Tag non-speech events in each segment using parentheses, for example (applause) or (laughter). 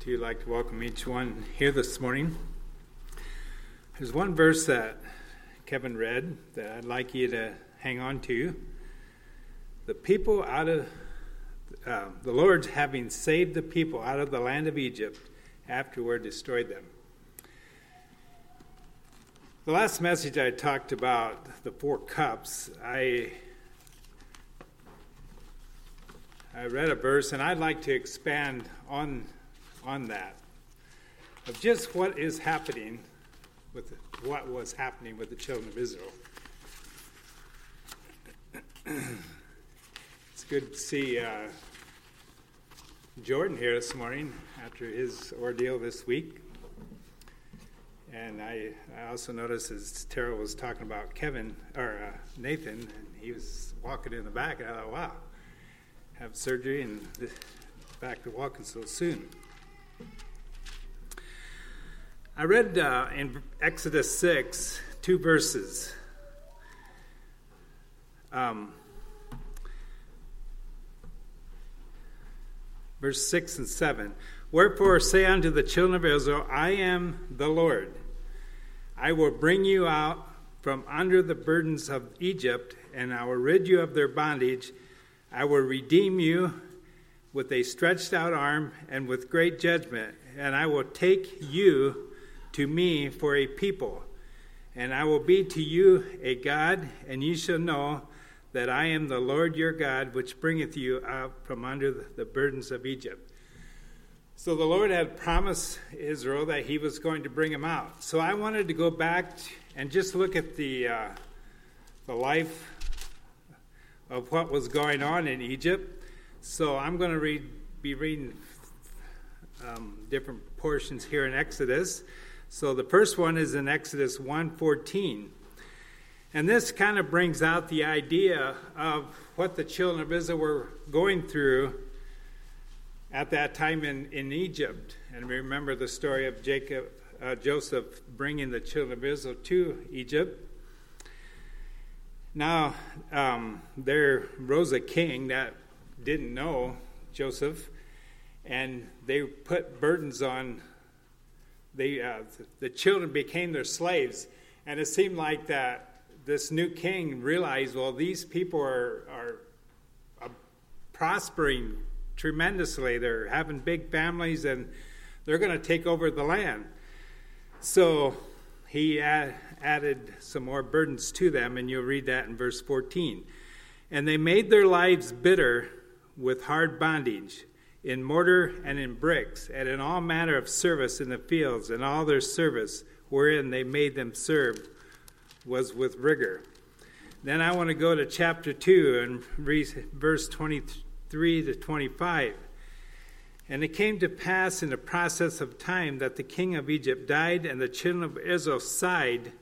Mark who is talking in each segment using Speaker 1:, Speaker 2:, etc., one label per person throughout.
Speaker 1: to like to welcome each one here this morning. There's one verse that Kevin read that I'd like you to hang on to. The people out of uh, the Lord, having saved the people out of the land of Egypt, afterward destroyed them. The last message I talked about the four cups. I I read a verse, and I'd like to expand on on that of just what is happening with what was happening with the children of Israel. (clears throat) it's good to see uh, Jordan here this morning after his ordeal this week. And I, I also noticed as Tara was talking about Kevin or uh, Nathan, and he was walking in the back, and I thought, wow, have surgery and back to walking so soon. I read uh, in Exodus 6 two verses. Um, verse 6 and 7. Wherefore say unto the children of Israel, I am the Lord. I will bring you out from under the burdens of Egypt, and I will rid you of their bondage. I will redeem you with a stretched out arm and with great judgment, and I will take you to me for a people, and I will be to you a God, and ye shall know that I am the Lord your God, which bringeth you out from under the burdens of Egypt. So the Lord had promised Israel that he was going to bring them out. So I wanted to go back and just look at the, uh, the life of what was going on in Egypt. So I'm going to read, be reading um, different portions here in Exodus. So the first one is in Exodus 1:14. And this kind of brings out the idea of what the children of Israel were going through at that time in, in Egypt. And remember the story of Jacob, uh, Joseph bringing the children of Israel to Egypt. Now, um, there rose a king that didn't know Joseph, and they put burdens on they, uh, the children became their slaves. And it seemed like that this new king realized, well, these people are, are uh, prospering tremendously. They're having big families and they're going to take over the land. So he add, added some more burdens to them, and you'll read that in verse 14. And they made their lives bitter with hard bondage in mortar and in bricks, and in all manner of service in the fields, and all their service wherein they made them serve was with rigor. Then I want to go to chapter 2 and read verse 23 to 25. And it came to pass in the process of time that the king of Egypt died, and the children of Israel sighed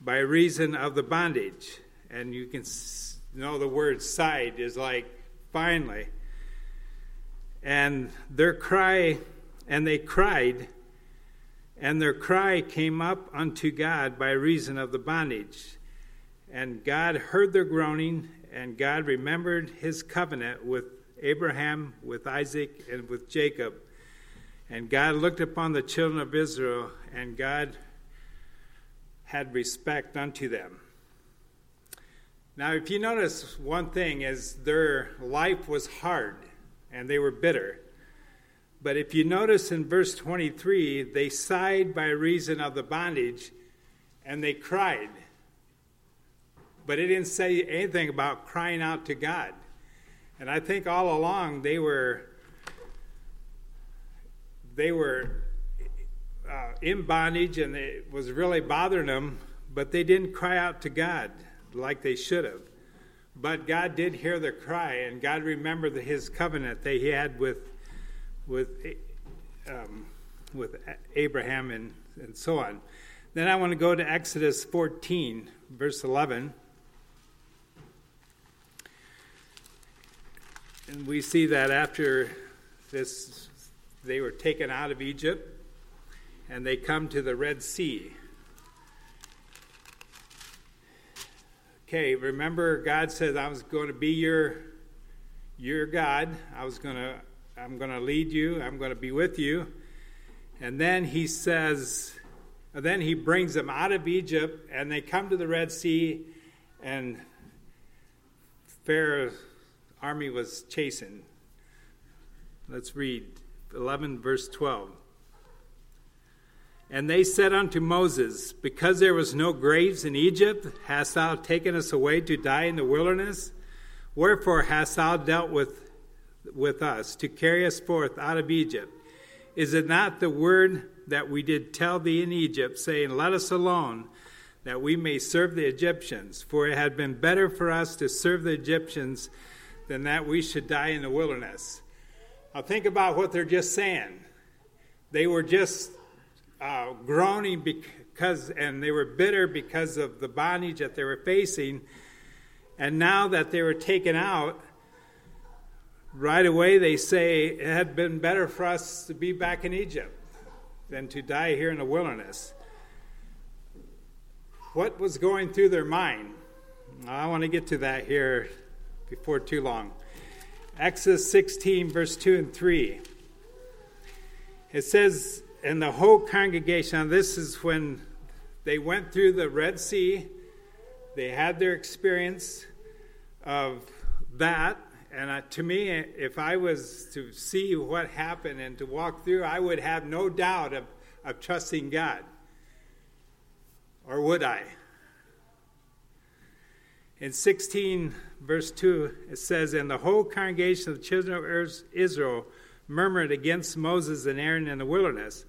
Speaker 1: by reason of the bondage. And you can know the word sighed is like finally and their cry, and they cried, and their cry came up unto God by reason of the bondage. And God heard their groaning, and God remembered his covenant with Abraham, with Isaac, and with Jacob. And God looked upon the children of Israel, and God had respect unto them. Now, if you notice one thing is their life was hard and they were bitter. But if you notice in verse 23, they sighed by reason of the bondage and they cried. But it didn't say anything about crying out to God. And I think all along they were they were uh, in bondage and it was really bothering them, but they didn't cry out to God like they should have. But God did hear their cry, and God remembered his covenant that he had with, with, um, with Abraham and, and so on. Then I want to go to Exodus 14, verse 11. And we see that after this, they were taken out of Egypt and they come to the Red Sea. Okay, remember God said I was going to be your your God. I was going to I'm going to lead you, I'm going to be with you. And then he says, then he brings them out of Egypt, and they come to the Red Sea, and Pharaoh's army was chasing. Let's read 11, verse 12. And they said unto Moses, Because there was no graves in Egypt, hast thou taken us away to die in the wilderness? Wherefore hast thou dealt with, with us to carry us forth out of Egypt? Is it not the word that we did tell thee in Egypt, saying, Let us alone, that we may serve the Egyptians? For it had been better for us to serve the Egyptians than that we should die in the wilderness. Now think about what they're just saying. They were just uh, groaning because, and they were bitter because of the bondage that they were facing. And now that they were taken out, right away they say it had been better for us to be back in Egypt than to die here in the wilderness. What was going through their mind? I want to get to that here before too long. Exodus 16, verse 2 and 3. It says, and the whole congregation, this is when they went through the Red Sea, they had their experience of that. And to me, if I was to see what happened and to walk through, I would have no doubt of, of trusting God. Or would I? In 16, verse 2, it says, And the whole congregation of the children of Israel murmured against Moses and Aaron in the wilderness.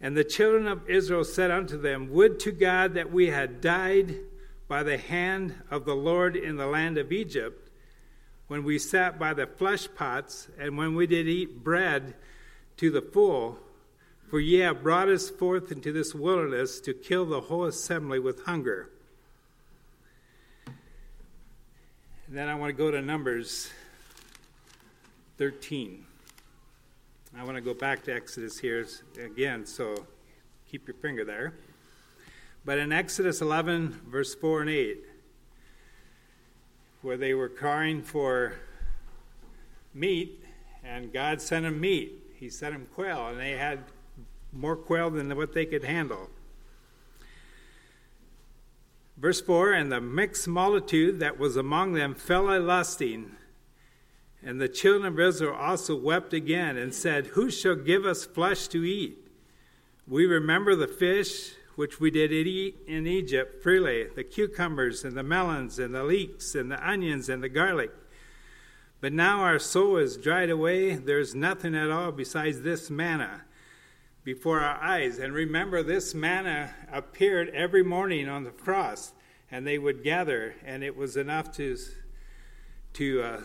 Speaker 1: And the children of Israel said unto them, Would to God that we had died by the hand of the Lord in the land of Egypt, when we sat by the flesh pots, and when we did eat bread to the full. For ye have brought us forth into this wilderness to kill the whole assembly with hunger. And then I want to go to Numbers 13. I want to go back to Exodus here again, so keep your finger there. But in Exodus 11, verse 4 and 8, where they were crying for meat, and God sent them meat. He sent them quail, and they had more quail than what they could handle. Verse 4 And the mixed multitude that was among them fell a lusting and the children of Israel also wept again and said, Who shall give us flesh to eat? We remember the fish which we did eat in Egypt freely, the cucumbers and the melons and the leeks and the onions and the garlic. But now our soul is dried away. There's nothing at all besides this manna before our eyes. And remember, this manna appeared every morning on the cross, and they would gather, and it was enough to, to uh,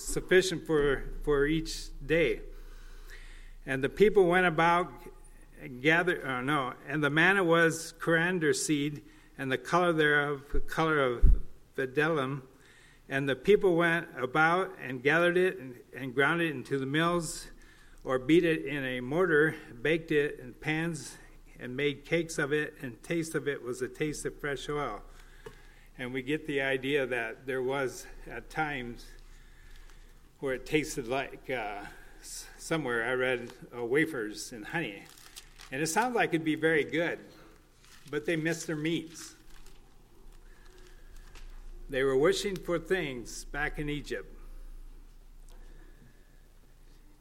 Speaker 1: sufficient for, for each day. And the people went about gather uh, no, and the manna was coriander seed, and the color thereof the color of bdellium. And the people went about and gathered it and, and ground it into the mills, or beat it in a mortar, baked it in pans, and made cakes of it. And taste of it was a taste of fresh oil. And we get the idea that there was at times where it tasted like uh, somewhere I read uh, wafers and honey. And it sounds like it'd be very good, but they missed their meats. They were wishing for things back in Egypt.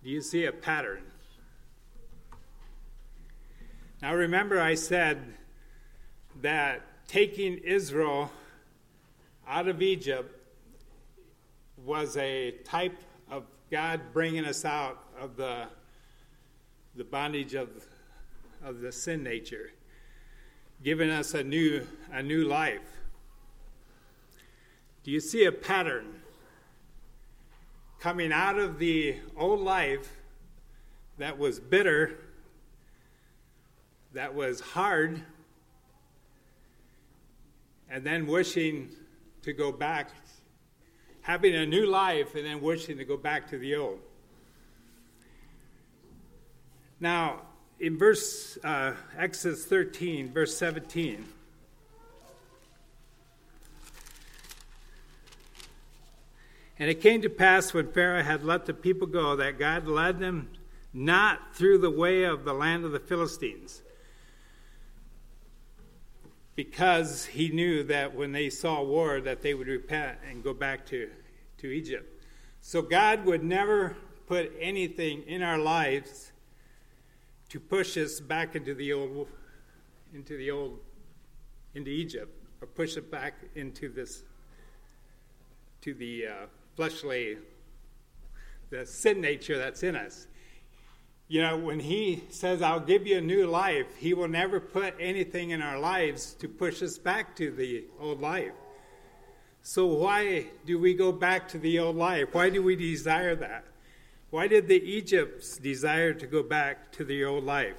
Speaker 1: Do you see a pattern? Now remember, I said that taking Israel out of Egypt was a type God bringing us out of the, the bondage of, of the sin nature, giving us a new, a new life. Do you see a pattern coming out of the old life that was bitter, that was hard, and then wishing to go back having a new life and then wishing to go back to the old. Now, in verse uh, Exodus 13, verse 17, And it came to pass when Pharaoh had let the people go that God led them not through the way of the land of the Philistines. Because he knew that when they saw war that they would repent and go back to, to Egypt. So God would never put anything in our lives to push us back into the old into the old into Egypt or push it back into this to the uh, fleshly the sin nature that's in us you know when he says i'll give you a new life he will never put anything in our lives to push us back to the old life so why do we go back to the old life why do we desire that why did the Egypts desire to go back to the old life?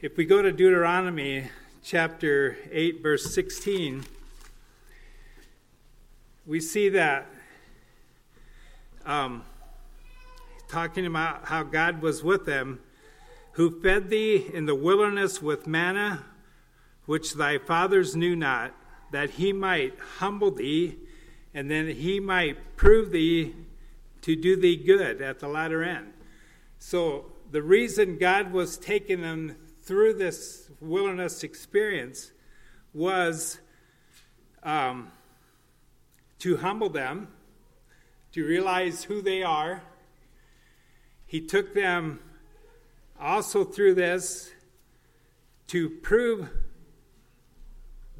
Speaker 1: If we go to Deuteronomy chapter 8, verse 16, we see that um, talking about how God was with them, who fed thee in the wilderness with manna, which thy fathers knew not, that he might humble thee, and then he might prove thee to do thee good at the latter end. So, the reason God was taking them through this wilderness experience was um, to humble them, to realize who they are. He took them also through this to prove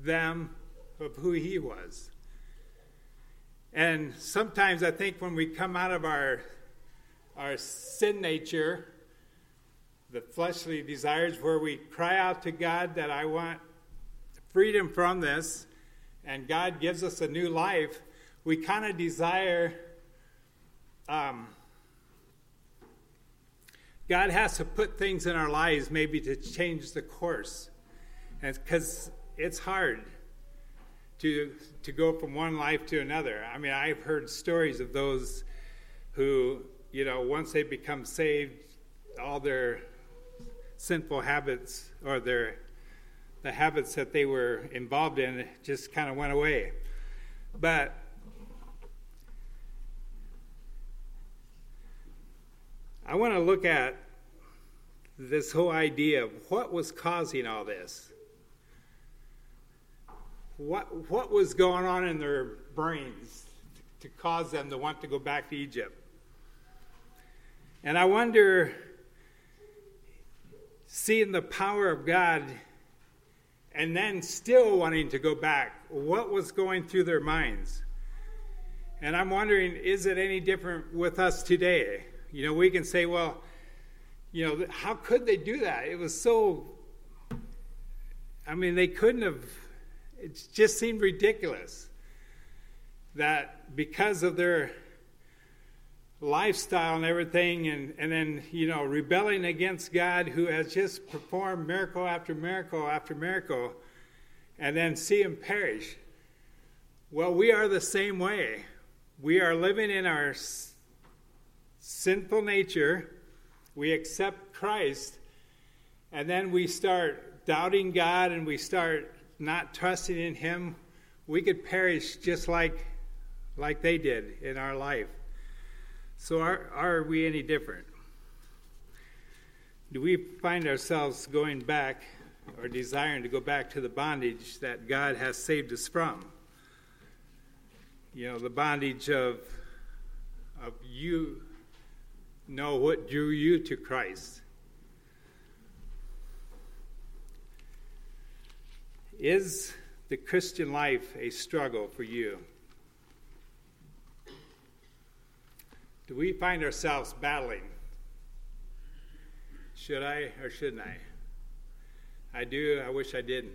Speaker 1: them of who He was. And sometimes I think when we come out of our, our sin nature, the fleshly desires, where we cry out to God that I want freedom from this, and God gives us a new life, we kind of desire. Um, God has to put things in our lives maybe to change the course. Because it's hard to to go from one life to another. I mean, I've heard stories of those who, you know, once they become saved, all their sinful habits or their the habits that they were involved in just kind of went away. But I want to look at this whole idea of what was causing all this what, what was going on in their brains to cause them to want to go back to Egypt. And I wonder, seeing the power of God and then still wanting to go back, what was going through their minds? And I'm wondering, is it any different with us today? You know, we can say, well, you know, how could they do that? It was so, I mean, they couldn't have it just seemed ridiculous that because of their lifestyle and everything, and, and then, you know, rebelling against God who has just performed miracle after miracle after miracle, and then see him perish. Well, we are the same way. We are living in our sinful nature. We accept Christ, and then we start doubting God and we start not trusting in Him, we could perish just like, like they did in our life. So, are, are we any different? Do we find ourselves going back or desiring to go back to the bondage that God has saved us from? You know, the bondage of, of you know what drew you to Christ. Is the Christian life a struggle for you? Do we find ourselves battling? Should I or shouldn't I? I do, I wish I didn't.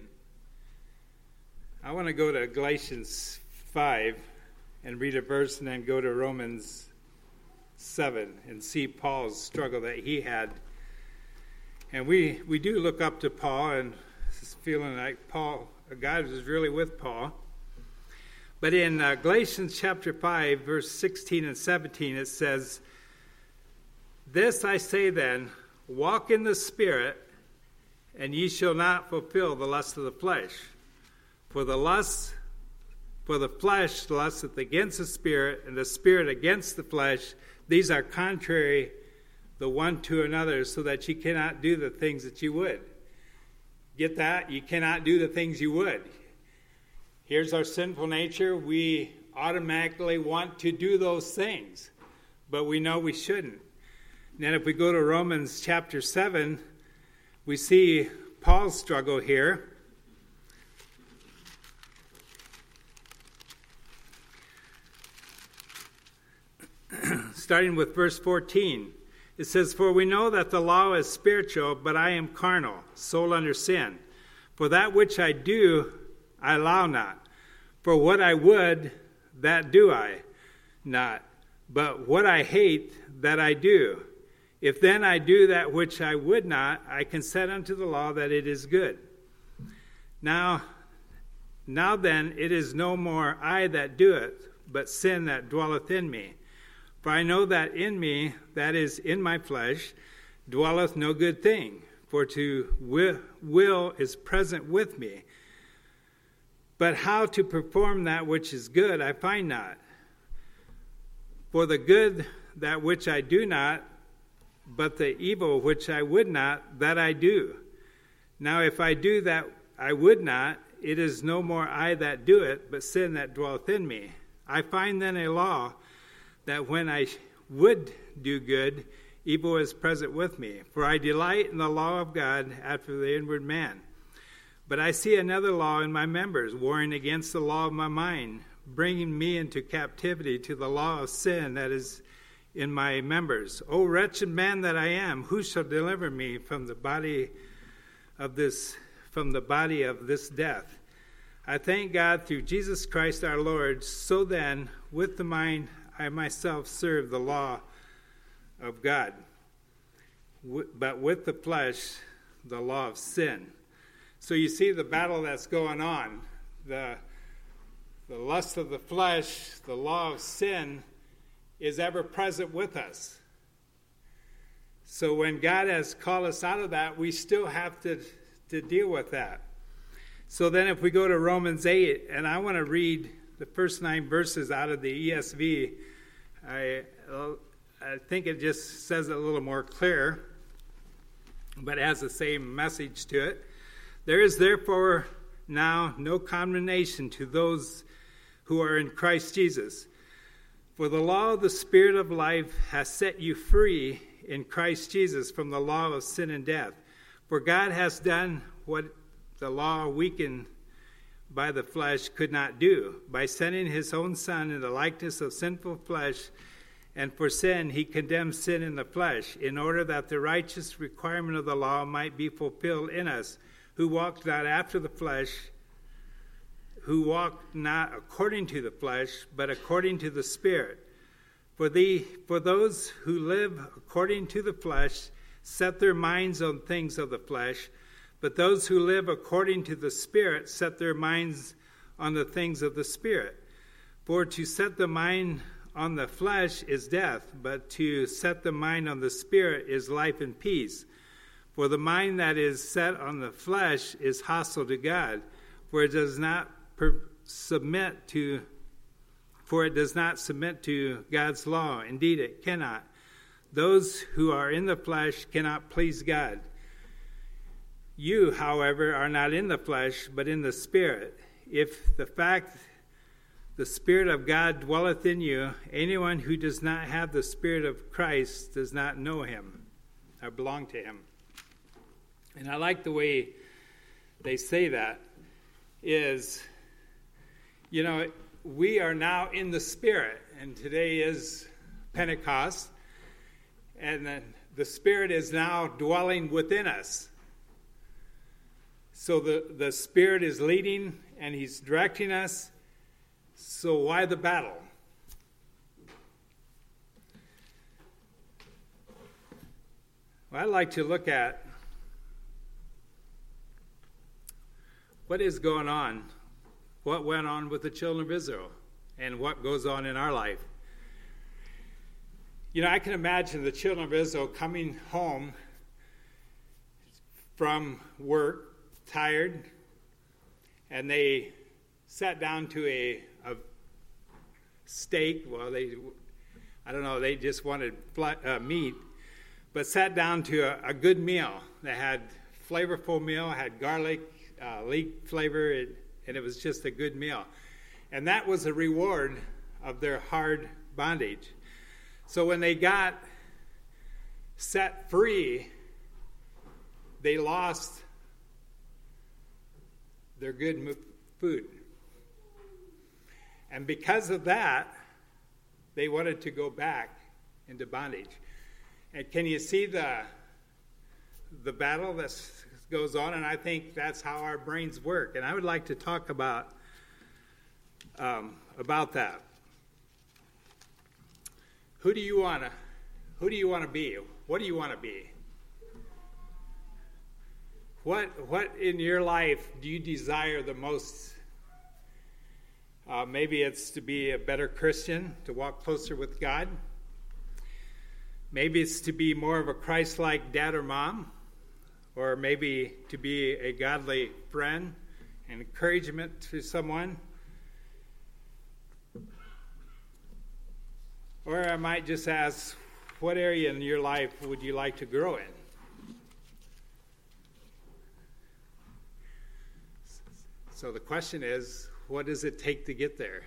Speaker 1: I want to go to Galatians 5 and read a verse and then go to Romans 7 and see Paul's struggle that he had. And we, we do look up to Paul and feeling like Paul, God was really with Paul. But in uh, Galatians chapter 5, verse 16 and 17, it says, This I say then, walk in the Spirit, and ye shall not fulfill the lust of the flesh. For the lust For the flesh lusteth against the spirit, and the spirit against the flesh. These are contrary the one to another, so that ye cannot do the things that you would. Get that? You cannot do the things you would. Here's our sinful nature. We automatically want to do those things, but we know we shouldn't. Then if we go to Romans chapter 7, we see Paul's struggle here. (clears throat) Starting with verse 14, it says, For we know that the law is spiritual, but I am carnal, soul under sin. For that which I do, I allow not. For what I would, that do I not. But what I hate, that I do. If then I do that which I would not, I consent unto the law that it is good. Now, now then, it is no more I that do it, but sin that dwelleth in me. For I know that in me, that is in my flesh, dwelleth no good thing. For to will is present with me. But how to perform that which is good, I find not. For the good that which I do not, but the evil which I would not, that I do. Now, if I do that I would not, it is no more I that do it, but sin that dwelleth in me. I find then a law that when I would do good, evil is present with me. For I delight in the law of God after the inward man. But I see another law in my members, warring against the law of my mind, bringing me into captivity to the law of sin that is in my members. O wretched man that I am, who shall deliver me from the body of this from the body of this death? I thank God through Jesus Christ our Lord. So then, with the mind I myself serve the law of God, but with the flesh the law of sin. So you see the battle that's going on. The the lust of the flesh, the law of sin is ever present with us. So when God has called us out of that, we still have to, to deal with that. So then, if we go to Romans 8, and I want to read the first nine verses out of the ESV, I, uh, I think it just says it a little more clear, but has the same message to it. There is therefore now no condemnation to those who are in Christ Jesus. For the law of the Spirit of life has set you free in Christ Jesus from the law of sin and death. For God has done what the law weakened by the flesh could not do, by sending his own Son in the likeness of sinful flesh. And for sin, he condemned sin in the flesh, in order that the righteous requirement of the law might be fulfilled in us, who walked not after the flesh who walk not according to the flesh, but according to the Spirit. For, the, for those who live according to the flesh set their minds on things of the flesh, but those who live according to the Spirit set their minds on the things of the Spirit. For to set the mind on the flesh is death, but to set the mind on the Spirit is life and peace. For the mind that is set on the flesh is hostile to God, for it does not per- submit to, for it does not submit to God's law. Indeed, it cannot. Those who are in the flesh cannot please God. You, however, are not in the flesh, but in the Spirit. If the fact the Spirit of God dwelleth in you, anyone who does not have the Spirit of Christ does not know him or belong to him. And I like the way they say that is you know, we are now in the Spirit, and today is Pentecost, and then the Spirit is now dwelling within us. So the, the Spirit is leading and He's directing us. So why the battle? Well, I'd like to look at what is going on what went on with the children of Israel and what goes on in our life. You know, I can imagine the children of Israel coming home from work, tired, and they sat down to a, steak. Well, they, I don't know, they just wanted flat, uh, meat, but sat down to a, a, good meal. They had flavorful meal, had garlic, uh, leek flavor, and it was just a good meal. And that was a reward of their hard bondage. So when they got set free, they lost their good food. And because of that, they wanted to go back into bondage. And can you see the, the battle that goes on? And I think that's how our brains work. And I would like to talk about, um, about that. Who do you want to who do you want to be? What do you want to be? What, what in your life do you desire the most? Uh, maybe it's to be a better Christian, to walk closer with God. Maybe it's to be more of a Christ like dad or mom, or maybe to be a godly friend and encouragement to someone. Or I might just ask, what area in your life would you like to grow in? So the question is, what does it take to get there?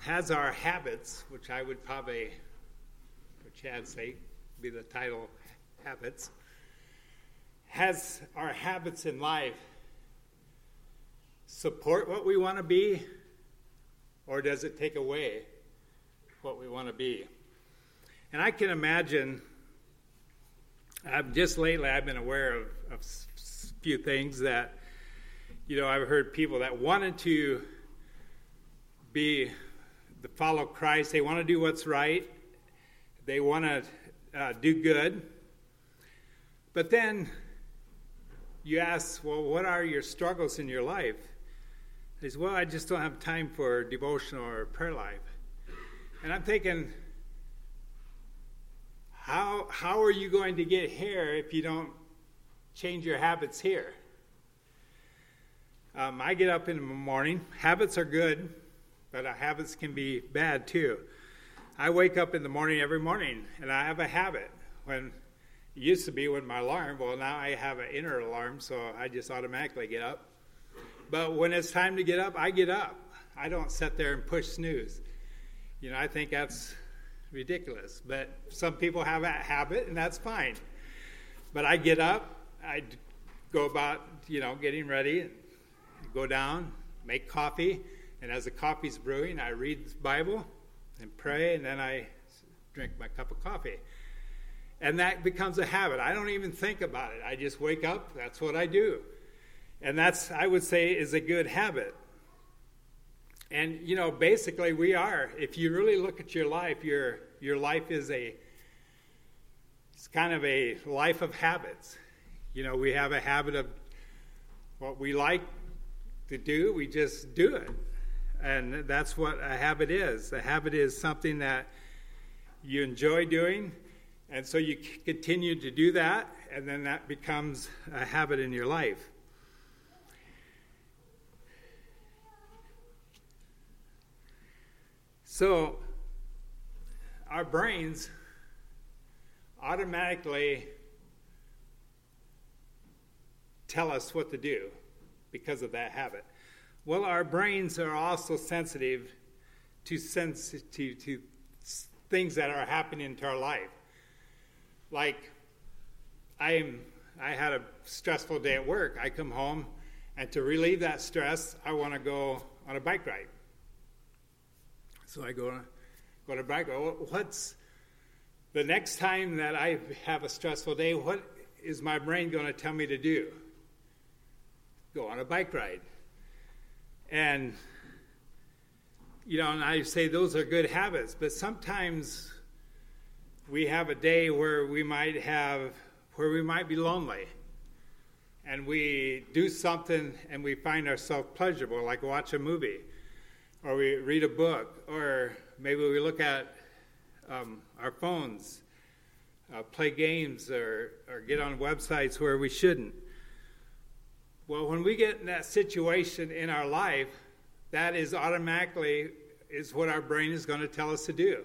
Speaker 1: Has our habits, which I would probably, for Chad's sake, be the title habits, has our habits in life support what we want to be or does it take away what we want to be? And I can imagine, I've just lately I've been aware of, of a few things that, you know, I've heard people that wanted to be, the follow Christ, they want to do what's right, they want to uh, do good, but then you ask, well, what are your struggles in your life? He says, Well, I just don't have time for devotional or prayer life. And I'm thinking, how, how are you going to get here if you don't change your habits here? Um, I get up in the morning. Habits are good, but habits can be bad too. I wake up in the morning every morning, and I have a habit. When it used to be when my alarm, well, now I have an inner alarm, so I just automatically get up. But when it's time to get up, I get up. I don't sit there and push snooze. You know, I think that's ridiculous. But some people have that habit, and that's fine. But I get up, I go about, you know, getting ready, go down, make coffee, and as the coffee's brewing, I read the Bible and pray, and then I drink my cup of coffee. And that becomes a habit. I don't even think about it. I just wake up, that's what I do. And that's, I would say, is a good habit. And, you know, basically, we are. If you really look at your life, your, your life is a, it's kind of a life of habits. You know, we have a habit of what we like to do, we just do it. And that's what a habit is. A habit is something that you enjoy doing, and so you continue to do that, and then that becomes a habit in your life. So, our brains automatically tell us what to do because of that habit. Well, our brains are also sensitive to, sense, to, things that are happening to our life. Like, I, am, I had a stressful day at work. I come home, and to relieve that stress, I want to go on a bike ride. So I go, go to bike. What's the next time that I have a stressful day? What is my brain going to tell me to do? Go on a bike ride. And, you know, and I say those are good habits, but sometimes we have a day where we might have, where we might be lonely. And we do something and we find ourselves pleasurable, like watch a movie or we read a book, or maybe we look at um, our phones, uh, play games, or, or get on websites where we shouldn't. Well, when we get in that situation in our life, that is automatically is what our brain is going to tell us to do.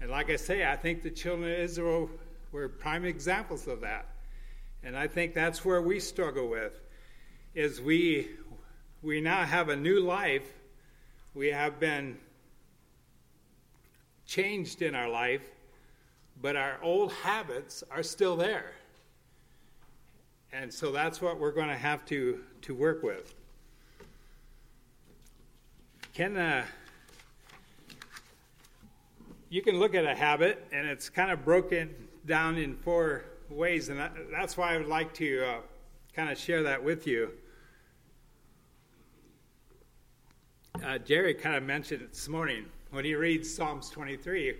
Speaker 1: And like I say, I think the children of Israel were prime examples of that. And I think that's where we struggle with is we we now have a new life. We have been changed in our life, but our old habits are still there. And so that's what we're going to have to, to work with. Can uh, you can look at a habit, and it's kind of broken down in four ways, and that, that's why I would like to uh, kind of share that with you. Uh, Jerry kind of mentioned it this morning when he reads Psalms 23.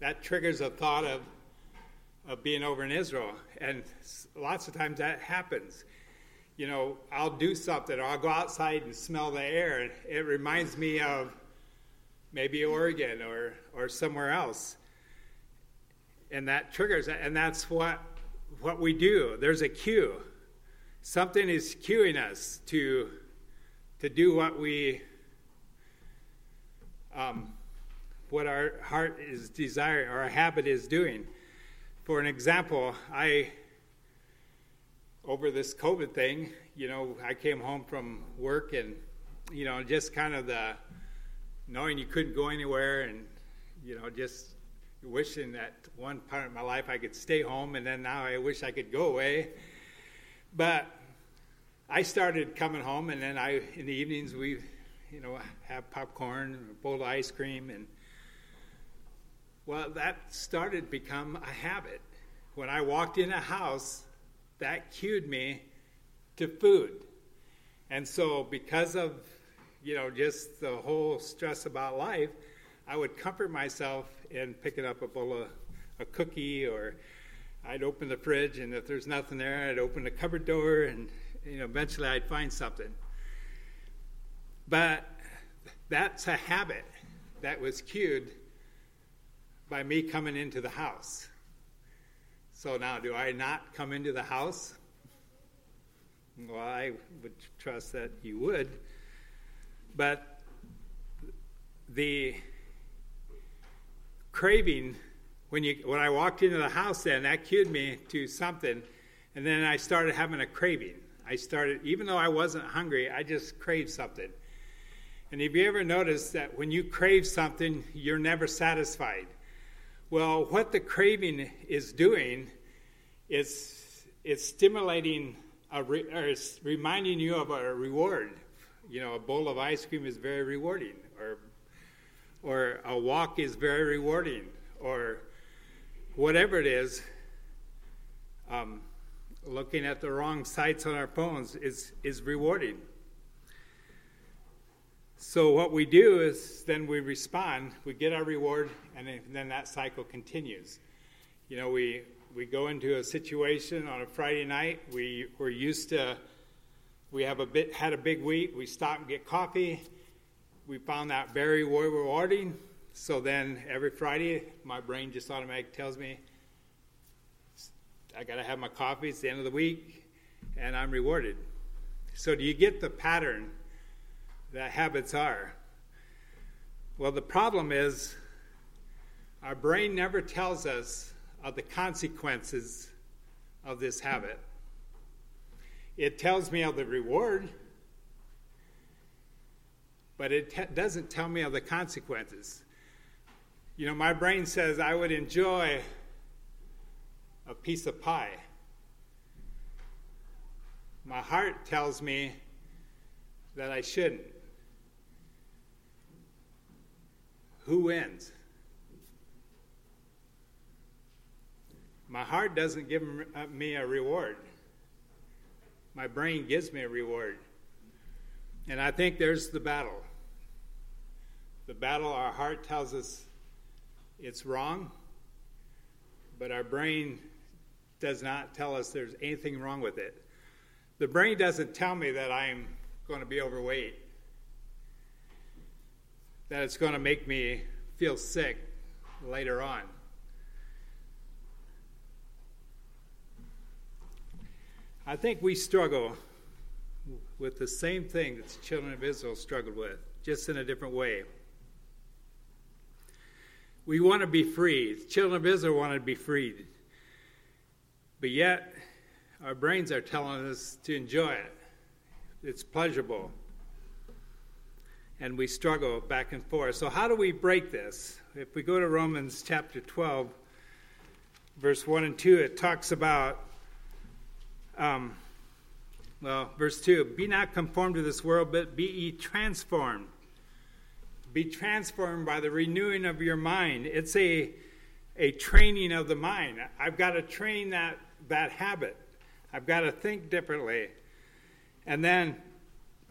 Speaker 1: That triggers a thought of of being over in Israel, and lots of times that happens. You know, I'll do something, or I'll go outside and smell the air, and it reminds me of maybe Oregon or or somewhere else, and that triggers, and that's what what we do. There's a cue. Something is cueing us to to do what we um, what our heart is desiring, or our habit is doing. For an example, I, over this COVID thing, you know, I came home from work and, you know, just kind of the knowing you couldn't go anywhere and, you know, just wishing that one part of my life I could stay home and then now I wish I could go away. But I started coming home and then I, in the evenings, we, you know, have popcorn a bowl of ice cream and well, that started to become a habit. When I walked in a house, that cued me to food. And so, because of, you know, just the whole stress about life, I would comfort myself in picking up a bowl of a cookie or I'd open the fridge and if there's nothing there, I'd open the cupboard door and, you know, eventually I'd find something. But that's a habit that was cued by me coming into the house. So now, do I not come into the house? Well, I would trust that you would. But the craving, when, you, when I walked into the house, then that cued me to something. And then I started having a craving. I started, even though I wasn't hungry, I just craved something. And have you ever noticed that when you crave something, you're never satisfied? Well, what the craving is doing is it's stimulating, a re, or it's reminding you of a reward. You know, a bowl of ice cream is very rewarding, or or a walk is very rewarding, or whatever it is. Um, looking at the wrong sites on our phones is is rewarding. So what we do is then we respond, we get our reward, and then that cycle continues. You know, we we go into a situation on a Friday night. We we're used to. We have a bit had a big week. We stop and get coffee. We found that very rewarding. So then every Friday, my brain just automatically tells me I got to have my coffee. It's the end of the week, and I'm rewarded. So do you get the pattern? That habits are. Well, the problem is our brain never tells us of the consequences of this habit. It tells me of the reward, but it doesn't tell me of the consequences. You know, my brain says I would enjoy a piece of pie. My heart tells me that I shouldn't. Who wins? My heart doesn't give uh, me a reward. My brain gives me a reward. And I think there's the battle. The battle, our heart tells us it's wrong, but our brain does not tell us there's anything wrong with it. The brain doesn't tell me that I'm going to be overweight that it's going to make me feel sick later on. I think we struggle with the same thing that the children of Israel struggled with, just in a different way. We want to be free. The children of Israel wanted to be freed. But yet, our brains are telling us to enjoy it. It's pleasurable. And we struggle back and forth. So, how do we break this? If we go to Romans chapter 12, verse 1 and 2, it talks about, um, well, verse 2 Be not conformed to this world, but be ye transformed. Be transformed by the renewing of your mind. It's a, a training of the mind. I've got to train that, that habit. I've got to think differently. And then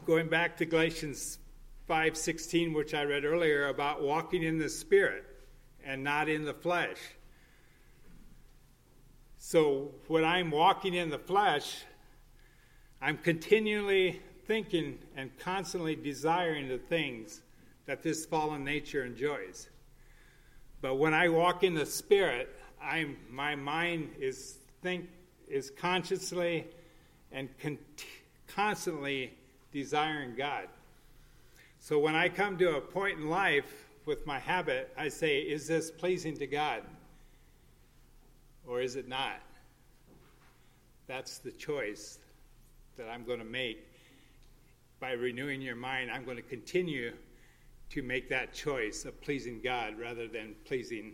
Speaker 1: going back to Galatians 5:16 which I read earlier about walking in the spirit and not in the flesh. So when I'm walking in the flesh, I'm continually thinking and constantly desiring the things that this fallen nature enjoys. But when I walk in the spirit, I'm my mind is think is consciously and con- constantly desiring God. So when I come to a point in life with my habit, I say, is this pleasing to God? or is it not? That's the choice that I'm going to make. By renewing your mind, I'm going to continue to make that choice of pleasing God rather than pleasing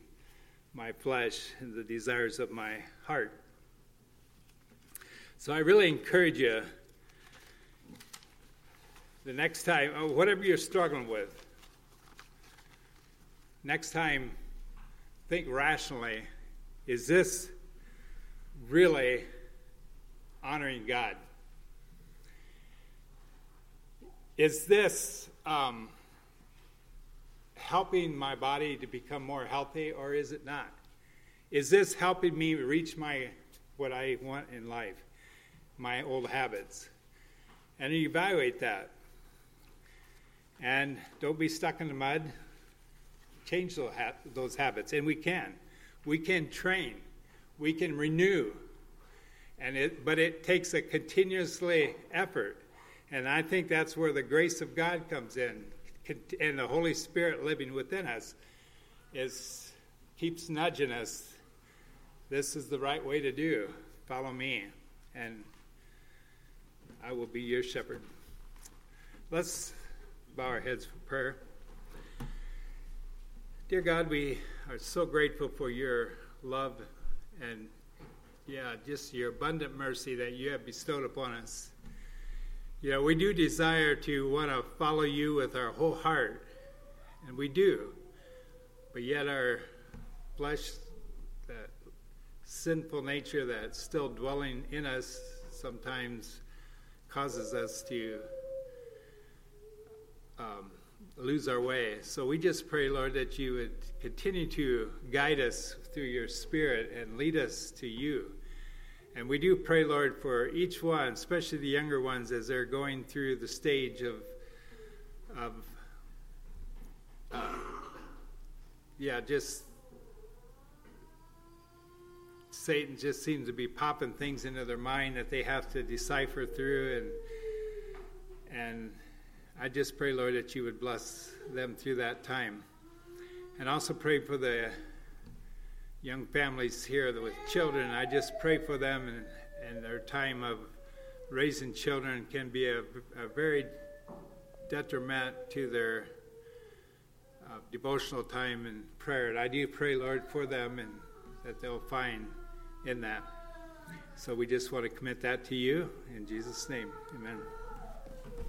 Speaker 1: my flesh and the desires of my heart. So I really encourage you the next time, uh, whatever you're struggling with, next time, think rationally is this really honoring God? Is this um, helping my body to become more healthy, or is it not? Is this helping me reach my what I want in life, my old habits? And evaluate that. And don't be stuck in the mud. Change those habits, and we can. We can train, we can renew, and it, but it takes a continuously effort. And I think that's where the grace of God comes in, and the Holy Spirit living within us is keeps nudging us. This is the right way to do. Follow me, and I will be your shepherd. Let's bow our heads for prayer. Dear God, we are so grateful for your love and, yeah, just your abundant mercy that you have bestowed upon us. Yeah, we do desire to want to follow you with our whole heart, and we do. But yet, our flesh, that sinful nature that's still dwelling in us, sometimes causes us to um, lose our way. So we just pray, Lord, that you would continue to guide us through your Spirit and lead us to you. And we do pray, Lord, for each one, especially the younger ones, as they're going through the stage of, of uh, yeah, just Satan just seems to be popping things into their mind that they have to decipher through and and I just pray, Lord, that you would bless them through that time. And also pray for the young families here with children. I just pray for them and, and their time of raising children can be a, a very detriment to their uh, devotional time and prayer. And I do pray, Lord, for them and that they'll find in that. So we just want to commit that to you in Jesus' name. Amen.